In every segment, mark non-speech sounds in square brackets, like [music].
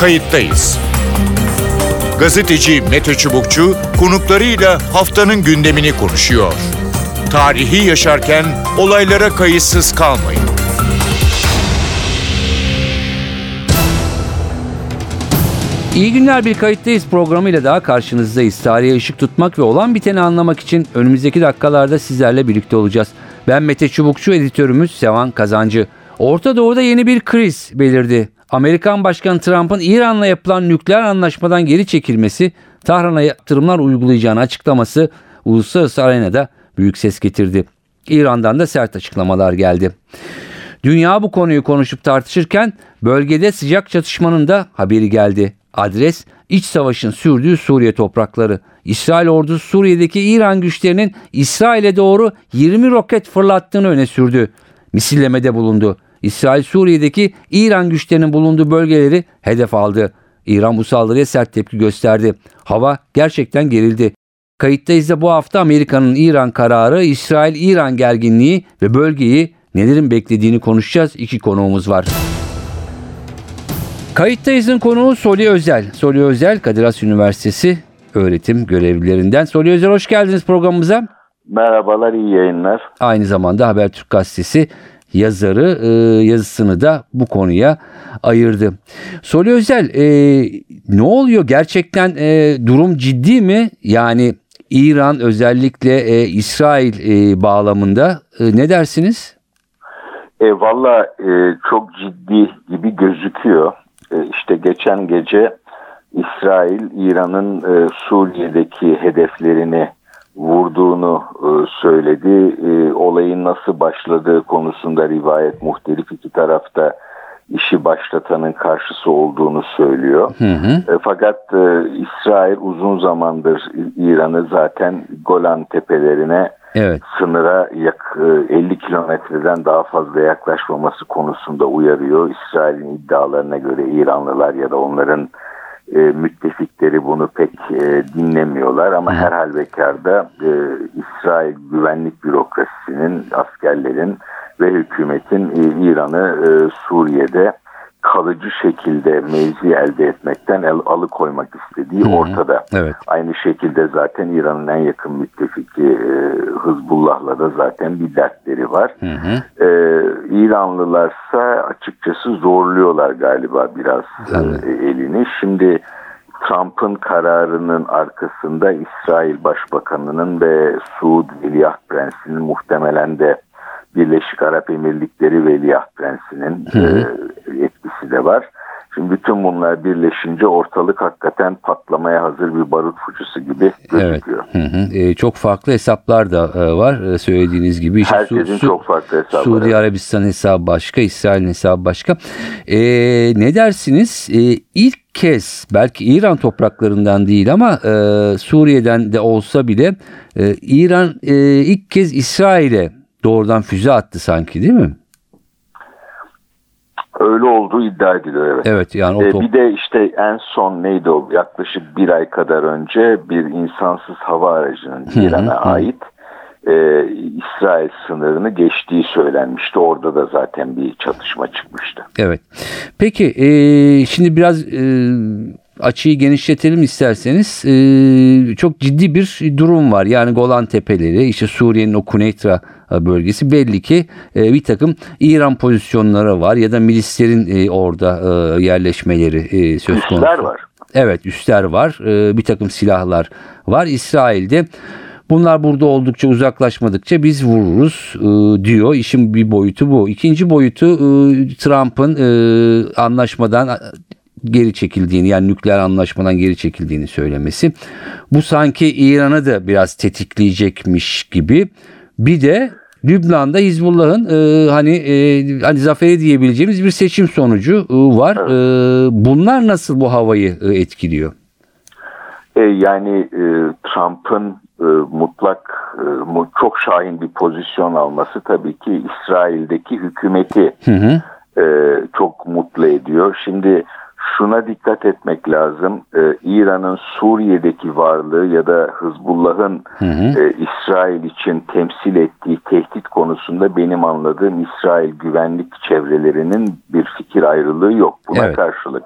kayıttayız. Gazeteci Mete Çubukçu konuklarıyla haftanın gündemini konuşuyor. Tarihi yaşarken olaylara kayıtsız kalmayın. İyi günler bir kayıttayız programıyla daha karşınızdayız. Tarihe ışık tutmak ve olan biteni anlamak için önümüzdeki dakikalarda sizlerle birlikte olacağız. Ben Mete Çubukçu, editörümüz Sevan Kazancı. Orta Doğu'da yeni bir kriz belirdi. Amerikan Başkanı Trump'ın İran'la yapılan nükleer anlaşmadan geri çekilmesi, Tahran'a yaptırımlar uygulayacağını açıklaması uluslararası arenada büyük ses getirdi. İran'dan da sert açıklamalar geldi. Dünya bu konuyu konuşup tartışırken bölgede sıcak çatışmanın da haberi geldi. Adres iç savaşın sürdüğü Suriye toprakları. İsrail ordusu Suriye'deki İran güçlerinin İsrail'e doğru 20 roket fırlattığını öne sürdü. Misillemede bulundu. İsrail Suriye'deki İran güçlerinin bulunduğu bölgeleri hedef aldı. İran bu saldırıya sert tepki gösterdi. Hava gerçekten gerildi. Kayıttayız da bu hafta Amerika'nın İran kararı, İsrail-İran gerginliği ve bölgeyi nelerin beklediğini konuşacağız. İki konuğumuz var. Kayıttayız'ın konuğu Soli Özel. Soli Özel Kadir Has Üniversitesi öğretim görevlilerinden. Soli Özel hoş geldiniz programımıza. Merhabalar, iyi yayınlar. Aynı zamanda Habertürk Gazetesi yazarı e, yazısını da bu konuya ayırdı. Soli Özel e, ne oluyor gerçekten e, durum ciddi mi? Yani İran özellikle e, İsrail e, bağlamında e, ne dersiniz? E, Valla e, çok ciddi gibi gözüküyor. E, işte geçen gece İsrail İran'ın e, Suriye'deki hedeflerini vurduğunu e, söyledi. E, olayın nasıl başladığı konusunda rivayet muhtelif iki tarafta işi başlatanın karşısı olduğunu söylüyor. Hı hı. E, fakat İsrail uzun zamandır İran'ı zaten Golan tepelerine evet. sınıra yak, 50 kilometreden daha fazla yaklaşmaması konusunda uyarıyor. İsrail'in iddialarına göre İranlılar ya da onların e, müttefikleri bunu pek e, dinlemiyorlar ama her halükarda e, İsrail güvenlik bürokrasisinin, askerlerin ve hükümetin e, İran'ı e, Suriye'de kalıcı şekilde mevzi elde etmekten el, alıkoymak istediği Hı-hı. ortada. Evet. Aynı şekilde zaten İran'ın en yakın müttefiki e, Hızbullah'la da zaten bir dertleri var. E, İranlılarsa açıkçası zorluyorlar galiba biraz e, elini. Şimdi Trump'ın kararının arkasında İsrail Başbakanı'nın ve Suud Veliaht Prensi'nin muhtemelen de Birleşik Arap Emirlikleri Veliaht Prensi'nin e, etkisi de var. Şimdi bütün bunlar birleşince ortalık hakikaten patlamaya hazır bir barut fıçısı gibi gözüküyor. Evet. Hı hı. E, çok farklı hesaplar da e, var e, söylediğiniz gibi. İşte Herkesin Su, çok farklı hesapları. Suudi Arabistan hesabı başka, İsrail'in hesabı başka. E, ne dersiniz? E, ilk kez belki İran topraklarından değil ama e, Suriye'den de olsa bile e, İran e, ilk kez İsrail'e doğrudan füze attı sanki değil mi? Öyle olduğu iddia ediliyor evet. Evet yani o ee, top... Bir de işte en son neydi o yaklaşık bir ay kadar önce bir insansız hava aracının İran'a ait e, İsrail sınırını geçtiği söylenmişti. Orada da zaten bir çatışma çıkmıştı. Evet. Peki e, şimdi biraz e, açıyı genişletelim isterseniz. E, çok ciddi bir durum var. Yani Golan Tepeleri, işte Suriye'nin o Kuneytra bölgesi belli ki e, bir takım İran pozisyonları var ya da milislerin e, orada e, yerleşmeleri e, söz konusu. Üstler var. Evet üstler var. E, bir takım silahlar var. İsrail'de Bunlar burada oldukça uzaklaşmadıkça biz vururuz e, diyor. İşin bir boyutu bu. İkinci boyutu e, Trump'ın e, anlaşmadan geri çekildiğini yani nükleer anlaşmadan geri çekildiğini söylemesi. Bu sanki İran'ı da biraz tetikleyecekmiş gibi. Bir de Lübnan'da Hizbullah'ın e, hani e, hani zaferi diyebileceğimiz bir seçim sonucu e, var. E, bunlar nasıl bu havayı e, etkiliyor? E, yani e, Trump'ın e, mutlak e, çok şahin bir pozisyon alması tabii ki İsrail'deki hükümeti hı hı. E, çok mutlu ediyor. Şimdi şuna dikkat etmek lazım. Ee, İran'ın Suriye'deki varlığı ya da Hızbullah'ın e, İsrail için temsil ettiği tehdit konusunda benim anladığım İsrail güvenlik çevrelerinin bir fikir ayrılığı yok. Buna evet. karşılık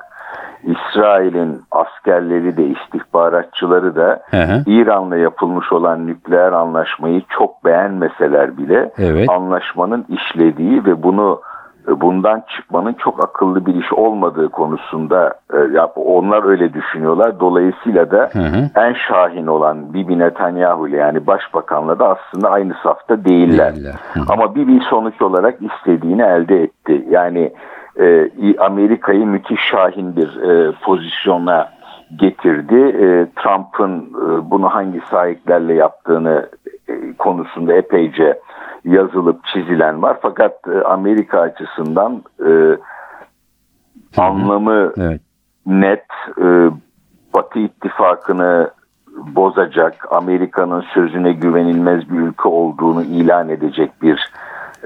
İsrail'in askerleri de istihbaratçıları da. İran'la yapılmış olan nükleer anlaşmayı çok beğenmeseler bile Evet. anlaşmanın işlediği ve bunu bundan çıkmanın çok akıllı bir iş olmadığı konusunda e, ya onlar öyle düşünüyorlar. Dolayısıyla da Hı hı. en şahin olan Bibi Netanyahu ile yani başbakanla da aslında aynı safta değiller. Değiller. Hı. Ama Bibi sonuç olarak istediğini elde etti. Yani e, Amerika'yı müthiş şahin bir e, pozisyona getirdi. E, Trump'ın e, bunu hangi sahiplerle yaptığını e, konusunda epeyce yazılıp çizilen var. Fakat e, Amerika açısından e, anlamı Evet. net e, Batı ittifakını bozacak, Amerika'nın sözüne güvenilmez bir ülke olduğunu ilan edecek bir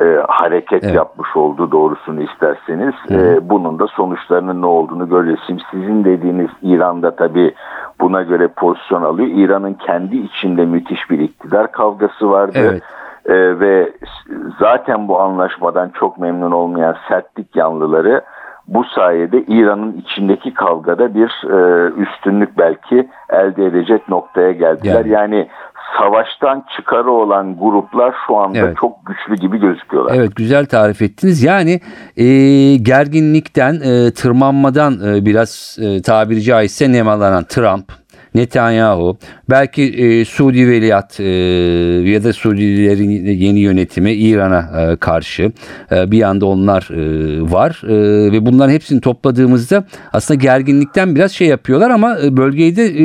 e, hareket Evet. yapmış oldu doğrusunu isterseniz. E, bunun da sonuçlarının ne olduğunu göreceğiz. Şimdi sizin dediğiniz İran'da tabii buna göre pozisyon alıyor. İran'ın kendi içinde müthiş bir iktidar kavgası vardı. Evet. Ee, ve zaten bu anlaşmadan çok memnun olmayan sertlik yanlıları bu sayede İran'ın içindeki kavgada bir e, üstünlük belki elde edecek noktaya geldiler. Yani. Yani savaştan çıkarı olan gruplar şu anda Evet. çok güçlü gibi gözüküyorlar. Evet güzel tarif ettiniz. Yani e, gerginlikten, e, tırmanmadan e, biraz e, tabiri caizse nemalanan Trump, Netanyahu, belki e, Suudi Veliaht e, ya da Suudilerin yeni yönetimi İran'a e, karşı e, bir yanda onlar e, var E, ve bunların hepsini topladığımızda aslında gerginlikten biraz şey yapıyorlar ama e, bölgeyi de e,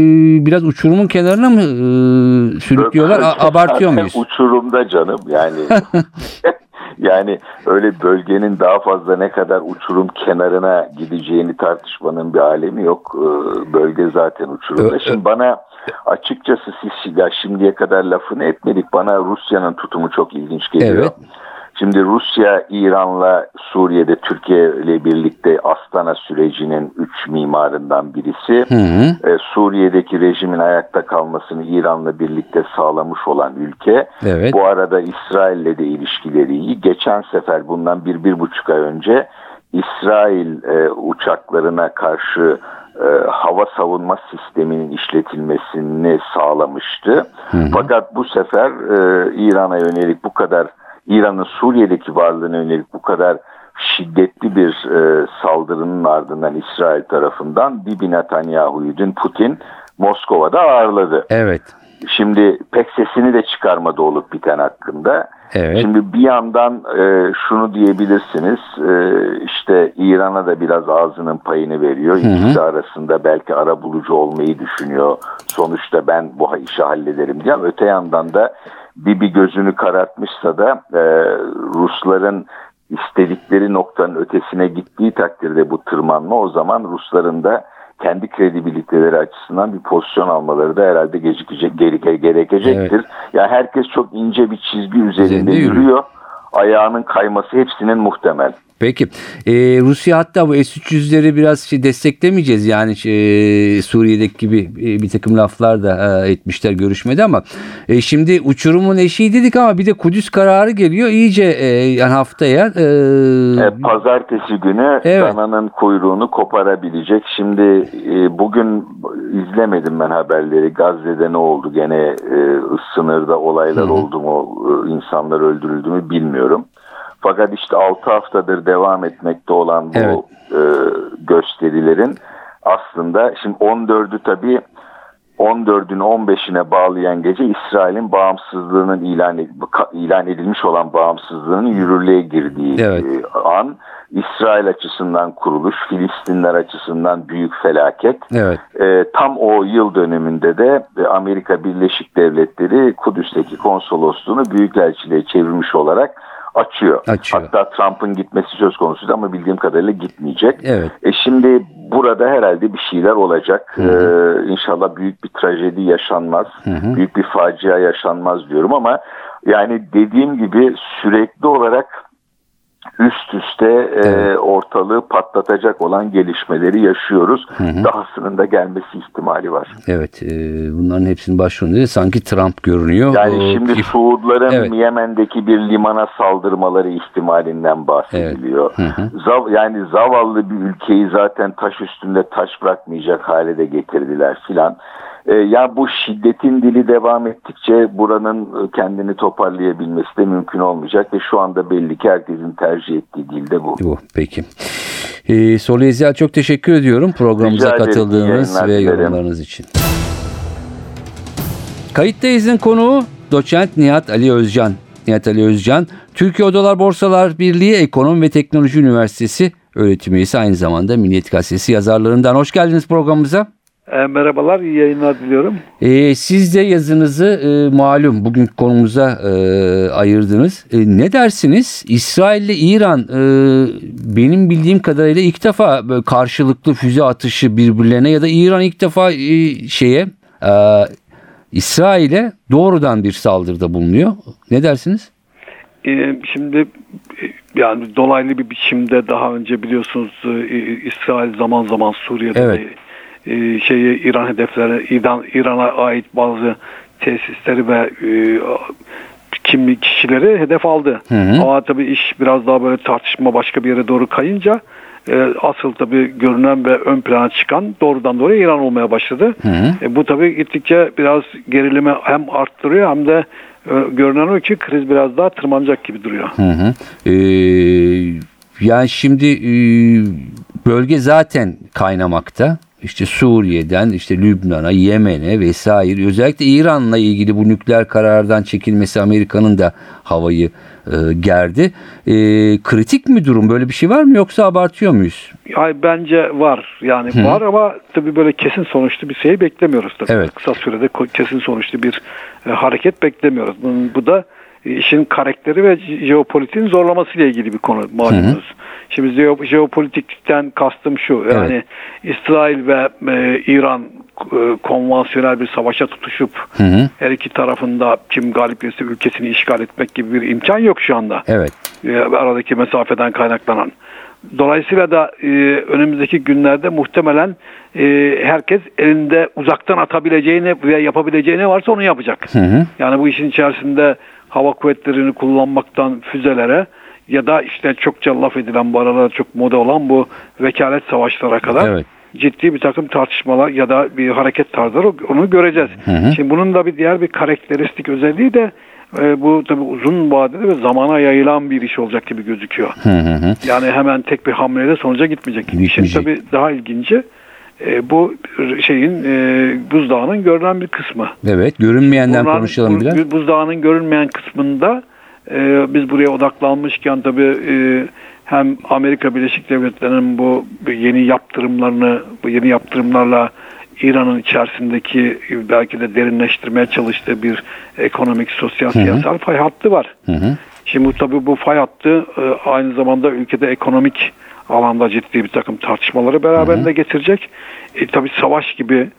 biraz uçurumun kenarına mı e, sürüklüyorlar? A- abartıyor muyuz? Uçurumda canım yani. [laughs] yani öyle bölgenin daha fazla ne kadar uçurum kenarına gideceğini tartışmanın bir alemi yok. Ee, Bölge zaten uçurumda. Şimdi bana açıkçası siz ya şimdiye kadar lafını etmedik. Bana Rusya'nın tutumu çok ilginç geliyor. Evet. Şimdi Rusya, İran'la Suriye'de Türkiye ile birlikte Astana sürecinin üç mimarından birisi. Hı hı. E, Suriye'deki rejimin ayakta kalmasını İran'la birlikte sağlamış olan ülke. Evet. Bu arada İsrail'le de ilişkileri iyi. Geçen sefer bundan bir, bir buçuk ay önce İsrail e, uçaklarına karşı e, hava savunma sisteminin işletilmesini sağlamıştı. Fakat bu sefer e, İran'a yönelik bu kadar İran'ın Suriye'deki varlığına yönelik bu kadar şiddetli bir e, saldırının ardından İsrail tarafından Bibi Netanyahu'yu dün Putin Moskova'da ağırladı. Evet. Şimdi pek sesini de çıkarmadı olup biten hakkında. Evet. Şimdi bir yandan e, şunu diyebilirsiniz e, işte İran'a da biraz ağzının payını veriyor. İkisi arasında belki ara bulucu olmayı düşünüyor. Sonuçta ben bu işi hallederim diye. Öte yandan da bir bir gözünü karartmışsa da e, Rusların istedikleri noktanın ötesine gittiği takdirde bu tırmanma o zaman Rusların da kendi kredibiliteleri açısından bir pozisyon almaları da herhalde gecikecek, geri, gerekecektir. Ya herkes çok ince bir çizgi üzerinde Üzerinde yürüyor. yürüyor. Ayağının kayması hepsinin muhtemel. Peki Ee, Rusya hatta bu S-300'leri biraz şey desteklemeyeceğiz yani şey, Suriye'deki gibi e, bir takım laflar da e, etmişler görüşmede ama e, şimdi uçurumun eşiği dedik ama bir de Kudüs kararı geliyor iyice e, yani haftaya e, E, pazartesi günü Evet. dananın kuyruğunu koparabilecek. Şimdi e, bugün izlemedim ben haberleri. Gazze'de ne oldu? Gene e, sınırda olaylar oldu mu? E, insanlar öldürüldü mü bilmiyorum. Fakat işte 6 haftadır devam etmekte olan bu Evet. e, gösterilerin aslında şimdi 14'ü tabii 14'ünü 15'ine bağlayan gece İsrail'in bağımsızlığının ilan, ed- ilan edilmiş olan bağımsızlığının yürürlüğe girdiği Evet. e, an İsrail açısından kuruluş, Filistinler açısından büyük felaket. evet E, tam o yıl dönümünde de e, Amerika Birleşik Devletleri Kudüs'teki konsolosluğunu büyükelçiliğe çevirmiş olarak açıyor. Açıyor. Hatta Trump'ın gitmesi söz konusuydu ama bildiğim kadarıyla gitmeyecek. Evet. E şimdi burada herhalde bir şeyler olacak. Ee, inşallah büyük bir trajedi yaşanmaz. Büyük bir facia yaşanmaz diyorum ama yani dediğim gibi sürekli olarak üst üste e, ortalığı patlatacak olan gelişmeleri yaşıyoruz. Dahasının da gelmesi ihtimali var. Evet, e, bunların hepsinin başrolünde de sanki Trump görünüyor. Yani O- şimdi Suudların Evet. Yemen'deki bir limana saldırmaları ihtimalinden bahsediliyor. Evet. Hı hı. Zav, yani zavallı bir ülkeyi zaten taş üstünde taş bırakmayacak hale de getirdiler filan. Ee, ya bu şiddetin dili devam ettikçe buranın e, kendini toparlayabilmesi de mümkün olmayacak ve şu anda belli ki herkesin tercih ettiği dil de bu. Bu peki. E, Solu Ezel çok teşekkür ediyorum programımıza Rica katıldığınız ve yorumlarınız için. Kayıttayız'ın konuğu doçent Nihat Ali Özcan. Nihat Ali Özcan, Türkiye Odalar Borsalar Birliği Ekonomi ve Teknoloji Üniversitesi öğretim üyesi aynı zamanda Milliyet Gazetesi yazarlarından. Hoş geldiniz programımıza. E, merhabalar, iyi yayınlar diliyorum. Ee, siz de yazınızı e, malum bugün konumuza e, ayırdınız. E, ne dersiniz? İsrail ile İran e, benim bildiğim kadarıyla ilk defa böyle karşılıklı füze atışı birbirlerine ya da İran ilk defa e, şeye e, İsrail'e doğrudan bir saldırıda bulunuyor. Ne dersiniz? E, şimdi e, yani dolaylı bir biçimde daha önce biliyorsunuz e, İsrail zaman zaman Suriye'de Evet. E, şeyi İran hedefleri İran İran'a ait bazı tesisleri ve e, kimi kişileri hedef aldı. Hı hı. Ama tabii iş biraz daha böyle tartışma başka bir yere doğru kayınca e, asıl tabii görünen ve ön plana çıkan doğrudan doğruya İran olmaya başladı. Hı hı. E, bu tabii gittikçe biraz gerilimi hem arttırıyor hem de e, görünen o ki kriz biraz daha tırmanacak gibi duruyor. Hı hı. Ee, yani şimdi e, bölge zaten kaynamakta. İşte Suriye'den işte Lübnan'a, Yemen'e vesaire. Özellikle İran'la ilgili bu nükleer karardan çekilmesi Amerika'nın da havayı e, gerdi. E, kritik mi durum? Böyle bir şey var mı yoksa abartıyor muyuz? Yani bence var yani Hı. var ama tabii böyle kesin sonuçlu bir şey beklemiyoruz tabii. Evet. Kısa sürede kesin sonuçlu bir e, hareket beklemiyoruz. Bunun, bu da işin karakteri ve je- jeopolitiğin zorlamasıyla ilgili bir konu malumunuz. Şimdi jeo- jeopolitikten kastım şu yani İsrail ve e, İran e, konvansiyonel bir savaşa tutuşup Hı hı. her iki tarafında kim galip gelirse ülkesini işgal etmek gibi bir imkan yok şu anda. Evet. E, aradaki mesafeden kaynaklanan. Dolayısıyla da e, önümüzdeki günlerde muhtemelen e, herkes elinde uzaktan atabileceğini ve yapabileceğini varsa onu yapacak. Hı hı. Yani bu işin içerisinde hava kuvvetlerini kullanmaktan füzelere ya da işte çokça laf edilen bu aralar çok moda olan bu vekalet savaşlara kadar Evet. ciddi bir takım tartışmalar ya da bir hareket tarzları onu göreceğiz. hı. Şimdi bunun da bir diğer bir karakteristik özelliği de e, bu tabii uzun vadede ve zamana yayılan bir iş olacak gibi gözüküyor. Hı hı hı. Yani hemen tek bir hamleyle sonuca gitmeyecek. Gitmeyecek. İşin tabii daha ilginci e, bu şeyin e, buzdağının görünen bir kısmı. Evet. Görünmeyenden Bunlar- konuşalım bu- biraz. Buzdağının görünmeyen kısmında e, biz buraya odaklanmışken tabii e, hem Amerika Birleşik Devletleri'nin bu yeni yaptırımlarını, bu yeni yaptırımlarla İran'ın içerisindeki belki de derinleştirmeye çalıştığı bir ekonomik, sosyal, Hı hı. siyasal fay hattı var. Hı hı. Şimdi tabii bu fay hattı e, aynı zamanda ülkede ekonomik alanda ciddi bir takım tartışmaları beraberinde getirecek. E, tabii savaş gibi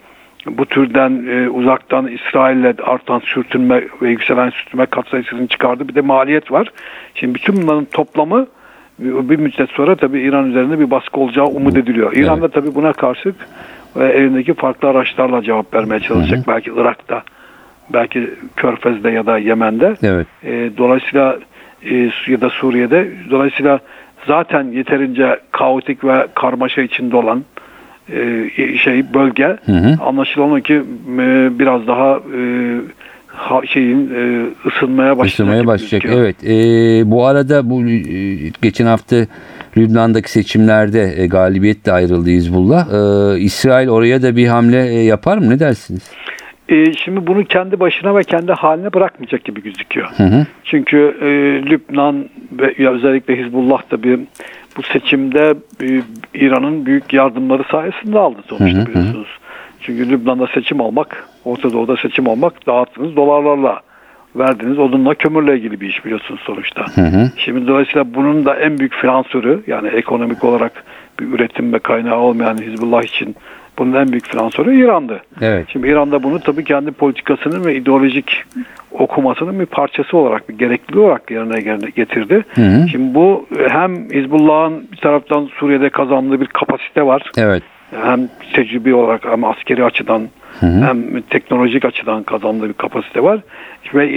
bu türden e, uzaktan İsrail'le artan sürtünme ve yükselen sürtünme katsayısının çıkardığı bir de maliyet var. Şimdi bütün bunların toplamı bir bir müddet sonra tabii İran üzerinde bir baskı olacağı umut ediliyor. İran da tabii buna karşılık e, elindeki farklı araçlarla cevap vermeye çalışacak. Belki Irak'ta, belki Körfez'de ya da Yemen'de. Evet. E, dolayısıyla e, ya da Suriye'de dolayısıyla zaten yeterince kaotik ve karmaşa içinde olan e, şey bölge Hı hı. anlaşılan o ki e, biraz daha e, ha, şeyin e, ısınmaya başlayacak. Isınmaya başlayacak. gözüküyor. Evet. Ee, bu arada bu e, geçen hafta Lübnan'daki seçimlerde e, galibiyetle ayrıldı Hizbullah. Ee, İsrail oraya da bir hamle e, yapar mı? Ne dersiniz? E, şimdi bunu kendi başına ve kendi haline bırakmayacak gibi gözüküyor. Hı hı. Çünkü e, Lübnan ve özellikle Hizbullah da bir bu seçimde e, İran'ın büyük yardımları sayesinde aldı sonuçta Hı hı, hı. biliyorsunuz. Çünkü Lübnan'da seçim almak, Orta Doğu'da seçim almak dağıttığınız dolarlarla verdiğiniz odunla kömürle ilgili bir iş biliyorsunuz sonuçta. Hı hı. Şimdi dolayısıyla bunun da en büyük finansörü yani ekonomik olarak bir üretim ve kaynağı olmayan Hizbullah için Bunun en büyük finansörü İran'dı. Evet. Şimdi İran'da bunu tabii kendi politikasının ve ideolojik okumasının bir parçası olarak, bir gerekli olarak yerine getirdi. Hı hı. Şimdi bu hem Hizbullah'ın bir taraftan Suriye'de kazandığı bir kapasite var. Evet. Hem tecrübi olarak hem askeri açıdan Hı hı. hem teknolojik açıdan kazandığı bir kapasite var. Ve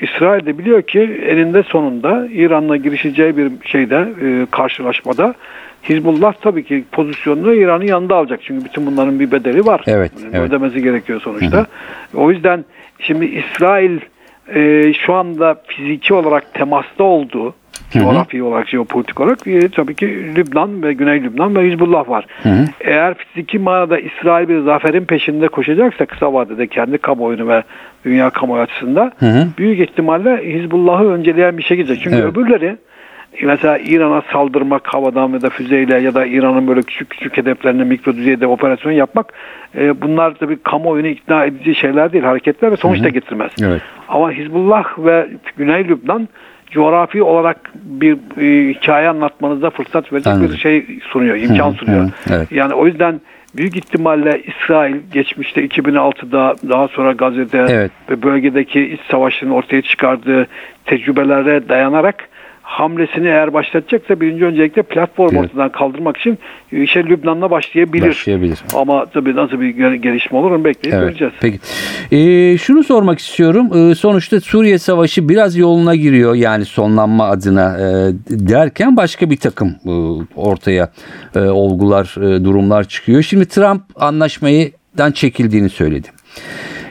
İsrail de biliyor ki eninde sonunda İran'la girişeceği bir şeyde e, karşılaşmada Hizbullah tabii ki pozisyonunu İran'ın yanında alacak. Çünkü bütün bunların bir bedeli var. Evet, Yani evet. Ödemesi gerekiyor sonuçta. O yüzden şimdi İsrail e, şu anda fiziki olarak temasta olduğu coğrafi olarak, jeopolitik olarak e, tabii ki Lübnan ve Güney Lübnan ve Hizbullah var. Eğer fiziki manada İsrail bir zaferin peşinde koşacaksa kısa vadede kendi kamuoyunu ve dünya kamuoyu açısından hı. büyük ihtimalle Hizbullah'ı önceleyen bir şey gidecek. Çünkü Evet. öbürleri mesela İran'a saldırmak havadan ya da füzeyle ya da İran'ın böyle küçük küçük hedeflerine mikro düzeyde operasyon yapmak e, bunlar tabii kamuoyunu ikna edici şeyler değil, hareketler ve sonuç da getirmez. Evet. Ama Hizbullah ve Güney Lübnan coğrafi olarak bir e, hikaye anlatmanıza fırsat verecek Anladım. bir şey sunuyor, imkan Hı, sunuyor. hı, evet. Yani o yüzden büyük ihtimalle İsrail geçmişte 2006'da daha sonra Gazze'de Evet. ve bölgedeki iç savaşın ortaya çıkardığı tecrübelere dayanarak hamlesini eğer başlatacaksa birinci öncelikle platform Evet. ortadan kaldırmak için işe Lübnan'la başlayabilir. Başlayabilir. Ama tabii nasıl bir gel- gelişme olur onu bekleyip Evet. göreceğiz. Peki. Ee, şunu sormak istiyorum. Ee, sonuçta Suriye Savaşı biraz yoluna giriyor yani sonlanma adına e, derken başka bir takım e, ortaya e, olgular, e, durumlar çıkıyor. Şimdi Trump anlaşmayıdan çekildiğini söyledi.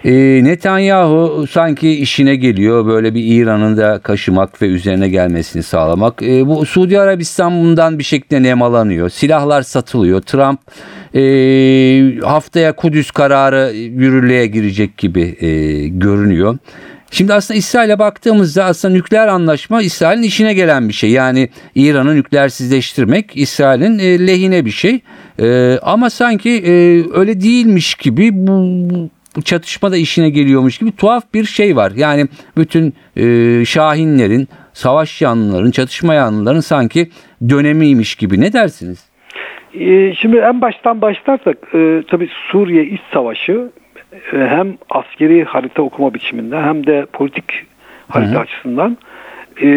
Ee, Netanyahu sanki işine geliyor böyle bir İran'ın da kaşımak ve üzerine gelmesini sağlamak. Ee, bu Suudi Arabistan bundan bir şekilde nemalanıyor. Silahlar satılıyor. Trump e, haftaya Kudüs kararı yürürlüğe girecek gibi e, görünüyor. Şimdi aslında İsrail'e baktığımızda aslında nükleer anlaşma İsrail'in işine gelen bir şey. Yani İran'ı nükleersizleştirmek İsrail'in e, lehine bir şey. E, ama sanki e, öyle değilmiş gibi bu, bu- çatışma da işine geliyormuş gibi tuhaf bir şey var. Yani bütün e, şahinlerin, savaş yanlıların, çatışma yanlıların sanki dönemiymiş gibi. Ne dersiniz? Ee, Şimdi en baştan başlarsak e, tabii Suriye iç savaşı e, hem askeri harita okuma biçiminde hem de politik harita açısından e,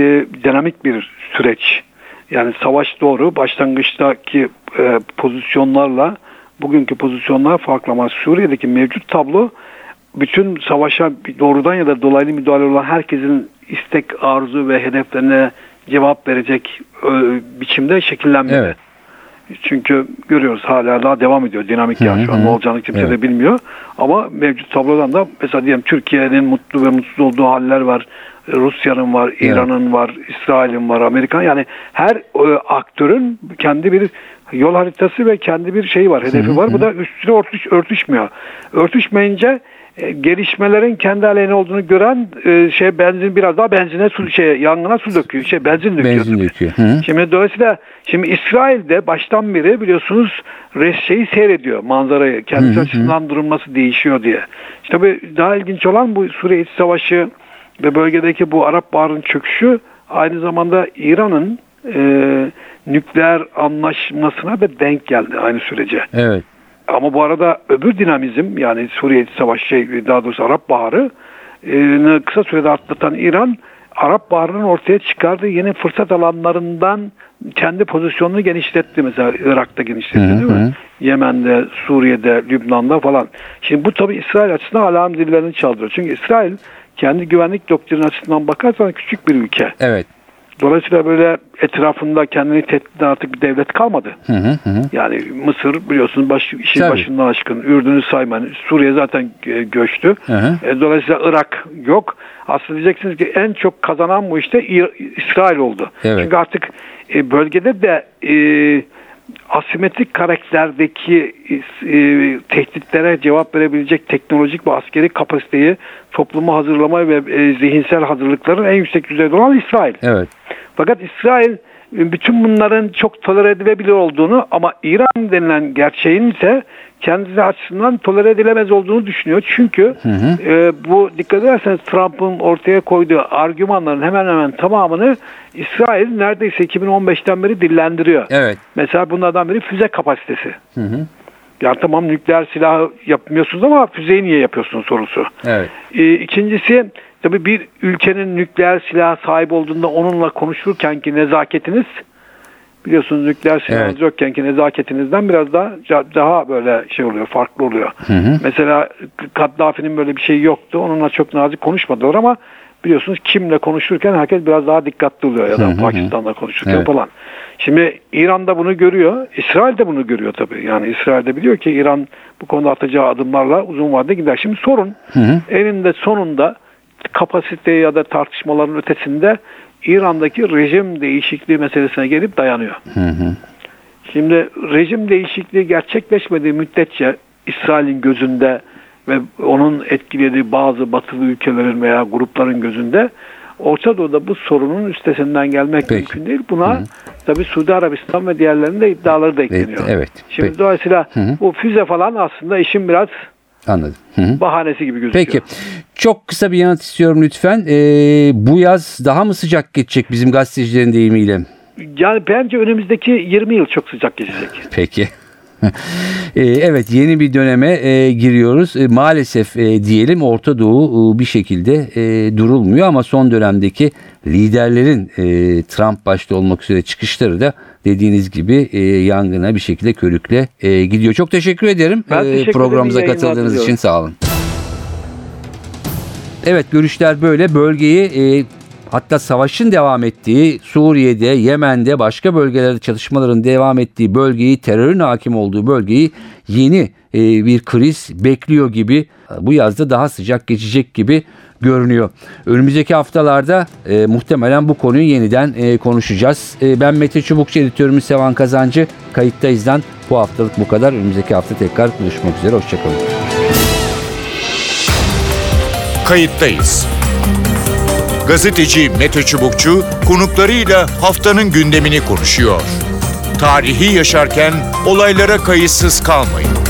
dinamik bir süreç. Yani savaş doğru başlangıçtaki e, pozisyonlarla bugünkü pozisyonlar farklı ama Suriye'deki mevcut tablo bütün savaşa doğrudan ya da dolaylı müdahale olan herkesin istek, arzu ve hedeflerine cevap verecek e, biçimde şekillenmedi. Evet. Çünkü görüyoruz hala daha devam ediyor dinamik yani şu an ne olacağını kimse Evet. de bilmiyor. Ama mevcut tablodan da mesela diyelim Türkiye'nin mutlu ve mutsuz olduğu haller var. Rusya'nın var, İran'ın var, İsrail'in var, Amerikan yani her e, aktörün kendi bir yol haritası ve kendi bir şeyi var, hedefi var. Bu da üstüne örtüş, örtüşmüyor. Örtüşmeyince e, gelişmelerin kendi aleyhine olduğunu gören e, şey benzin biraz daha benzine su şey yangına su döküyor. Şey benzin döküyor. Benzin döküyor. Hı hı. Şimdi dolayısıyla şimdi İsrail'de baştan beri biliyorsunuz şeyi seyrediyor manzarayı. Kendisi açısından durum nasıl değişiyor diye. İşte tabii daha ilginç olan bu Suriye İç Savaşı ve bölgedeki bu Arap Baharı'nın çöküşü aynı zamanda İran'ın e, nükleer anlaşmasına da denk geldi aynı sürece. Evet. Ama bu arada öbür dinamizm yani Suriye Savaşı şey daha doğrusu Arap Baharı e, kısa sürede atlatan İran Arap Baharı'nın ortaya çıkardığı yeni fırsat alanlarından kendi pozisyonunu genişletti. Mesela Irak'ta genişletti Hı hı, değil mi? Yemen'de, Suriye'de, Lübnan'da falan. Şimdi bu tabii İsrail açısından alarm zillerini çaldırıyor. Çünkü İsrail kendi güvenlik doktrini açısından bakarsan küçük bir ülke. Evet. Dolayısıyla böyle etrafında kendini tehdit eden artık bir devlet kalmadı. Hı hı hı. Yani Mısır biliyorsunuz baş, işin Tabii. başından aşkın. Ürdün'ü sayman. Suriye zaten e, göçtü. Hı hı. E, dolayısıyla Irak yok. Aslında diyeceksiniz ki en çok kazanan bu işte İsrail oldu. Evet. Çünkü artık e, bölgede de e, asimetrik karakterdeki e, tehditlere cevap verebilecek teknolojik ve askeri kapasiteyi toplumu hazırlama ve e, zihinsel hazırlıkların en yüksek düzeyde olan İsrail. Evet. Fakat İsrail e, bütün bunların çok tolere edilebilir olduğunu ama İran denilen gerçeğin ise kendisi açısından tolere edilemez olduğunu düşünüyor. Çünkü e, bu dikkat ederseniz Trump'ın ortaya koyduğu argümanların hemen hemen tamamını İsrail neredeyse 2015'ten beri dillendiriyor. Evet. Mesela bunlardan biri füze kapasitesi. Hı hı. Yani tamam nükleer silah yapmıyorsunuz ama füzeyi niye yapıyorsunuz sorusu. Evet. E, ikincisi tabii bir ülkenin nükleer silah sahibi olduğunda onunla konuşurken ki nezaketiniz biliyorsunuz nükleer silahınız Evet. yokken ki nezaketinizden biraz daha daha böyle şey oluyor farklı oluyor. Mesela Kaddafi'nin böyle bir şeyi yoktu. Onunla çok nazik konuşmadılar ama biliyorsunuz kimle konuşurken herkes biraz daha dikkatli oluyor ya da Pakistan'la konuşurken Evet. falan. Şimdi İran da bunu görüyor. İsrail de bunu görüyor tabii. Yani İsrail de biliyor ki İran bu konuda atacağı adımlarla uzun vadede gider. Şimdi sorun eninde sonunda kapasite ya da tartışmaların ötesinde İran'daki rejim değişikliği meselesine gelip dayanıyor. Şimdi rejim değişikliği gerçekleşmediği müddetçe İsrail'in gözünde ve onun etkilediği bazı batılı ülkelerin veya grupların gözünde Orta Doğu'da bu sorunun üstesinden gelmek Peki. mümkün değil. Buna tabii Suudi Arabistan ve diğerlerinin de iddiaları da ekleniyor. evet. Şimdi Peki. dolayısıyla hı. bu füze falan aslında işin biraz Anladım. Hı hı. bahanesi gibi gözüküyor. Peki. Çok kısa bir yanıt istiyorum lütfen. Ee, bu yaz daha mı sıcak geçecek bizim gazetecilerin deyimiyle? Yani bence önümüzdeki 20 yıl çok sıcak geçecek. Peki. [laughs] Ee, evet yeni bir döneme e, giriyoruz. E, maalesef e, diyelim Orta Doğu e, bir şekilde e, durulmuyor ama son dönemdeki liderlerin e, Trump başta olmak üzere çıkışları da dediğiniz gibi e, yangına bir şekilde körükle e, gidiyor. Çok teşekkür ederim Ben e, teşekkür ederim. programımıza katıldığınız için sağ olun. Evet görüşler böyle bölgeyi e, hatta savaşın devam ettiği Suriye'de, Yemen'de başka bölgelerde çalışmaların devam ettiği bölgeyi terörün hakim olduğu bölgeyi yeni e, bir kriz bekliyor gibi bu yazda daha sıcak geçecek gibi görünüyor. Önümüzdeki haftalarda e, muhtemelen bu konuyu yeniden e, konuşacağız. E, ben Mete Çubukçu editörümüz Sevan Kazancı. Kayıttayız'dan bu haftalık bu kadar. Önümüzdeki hafta tekrar buluşmak üzere. Hoşçakalın. Kayıttayız. Gazeteci Mete Çubukçu konuklarıyla haftanın gündemini konuşuyor. Tarihi yaşarken olaylara kayıtsız kalmayın.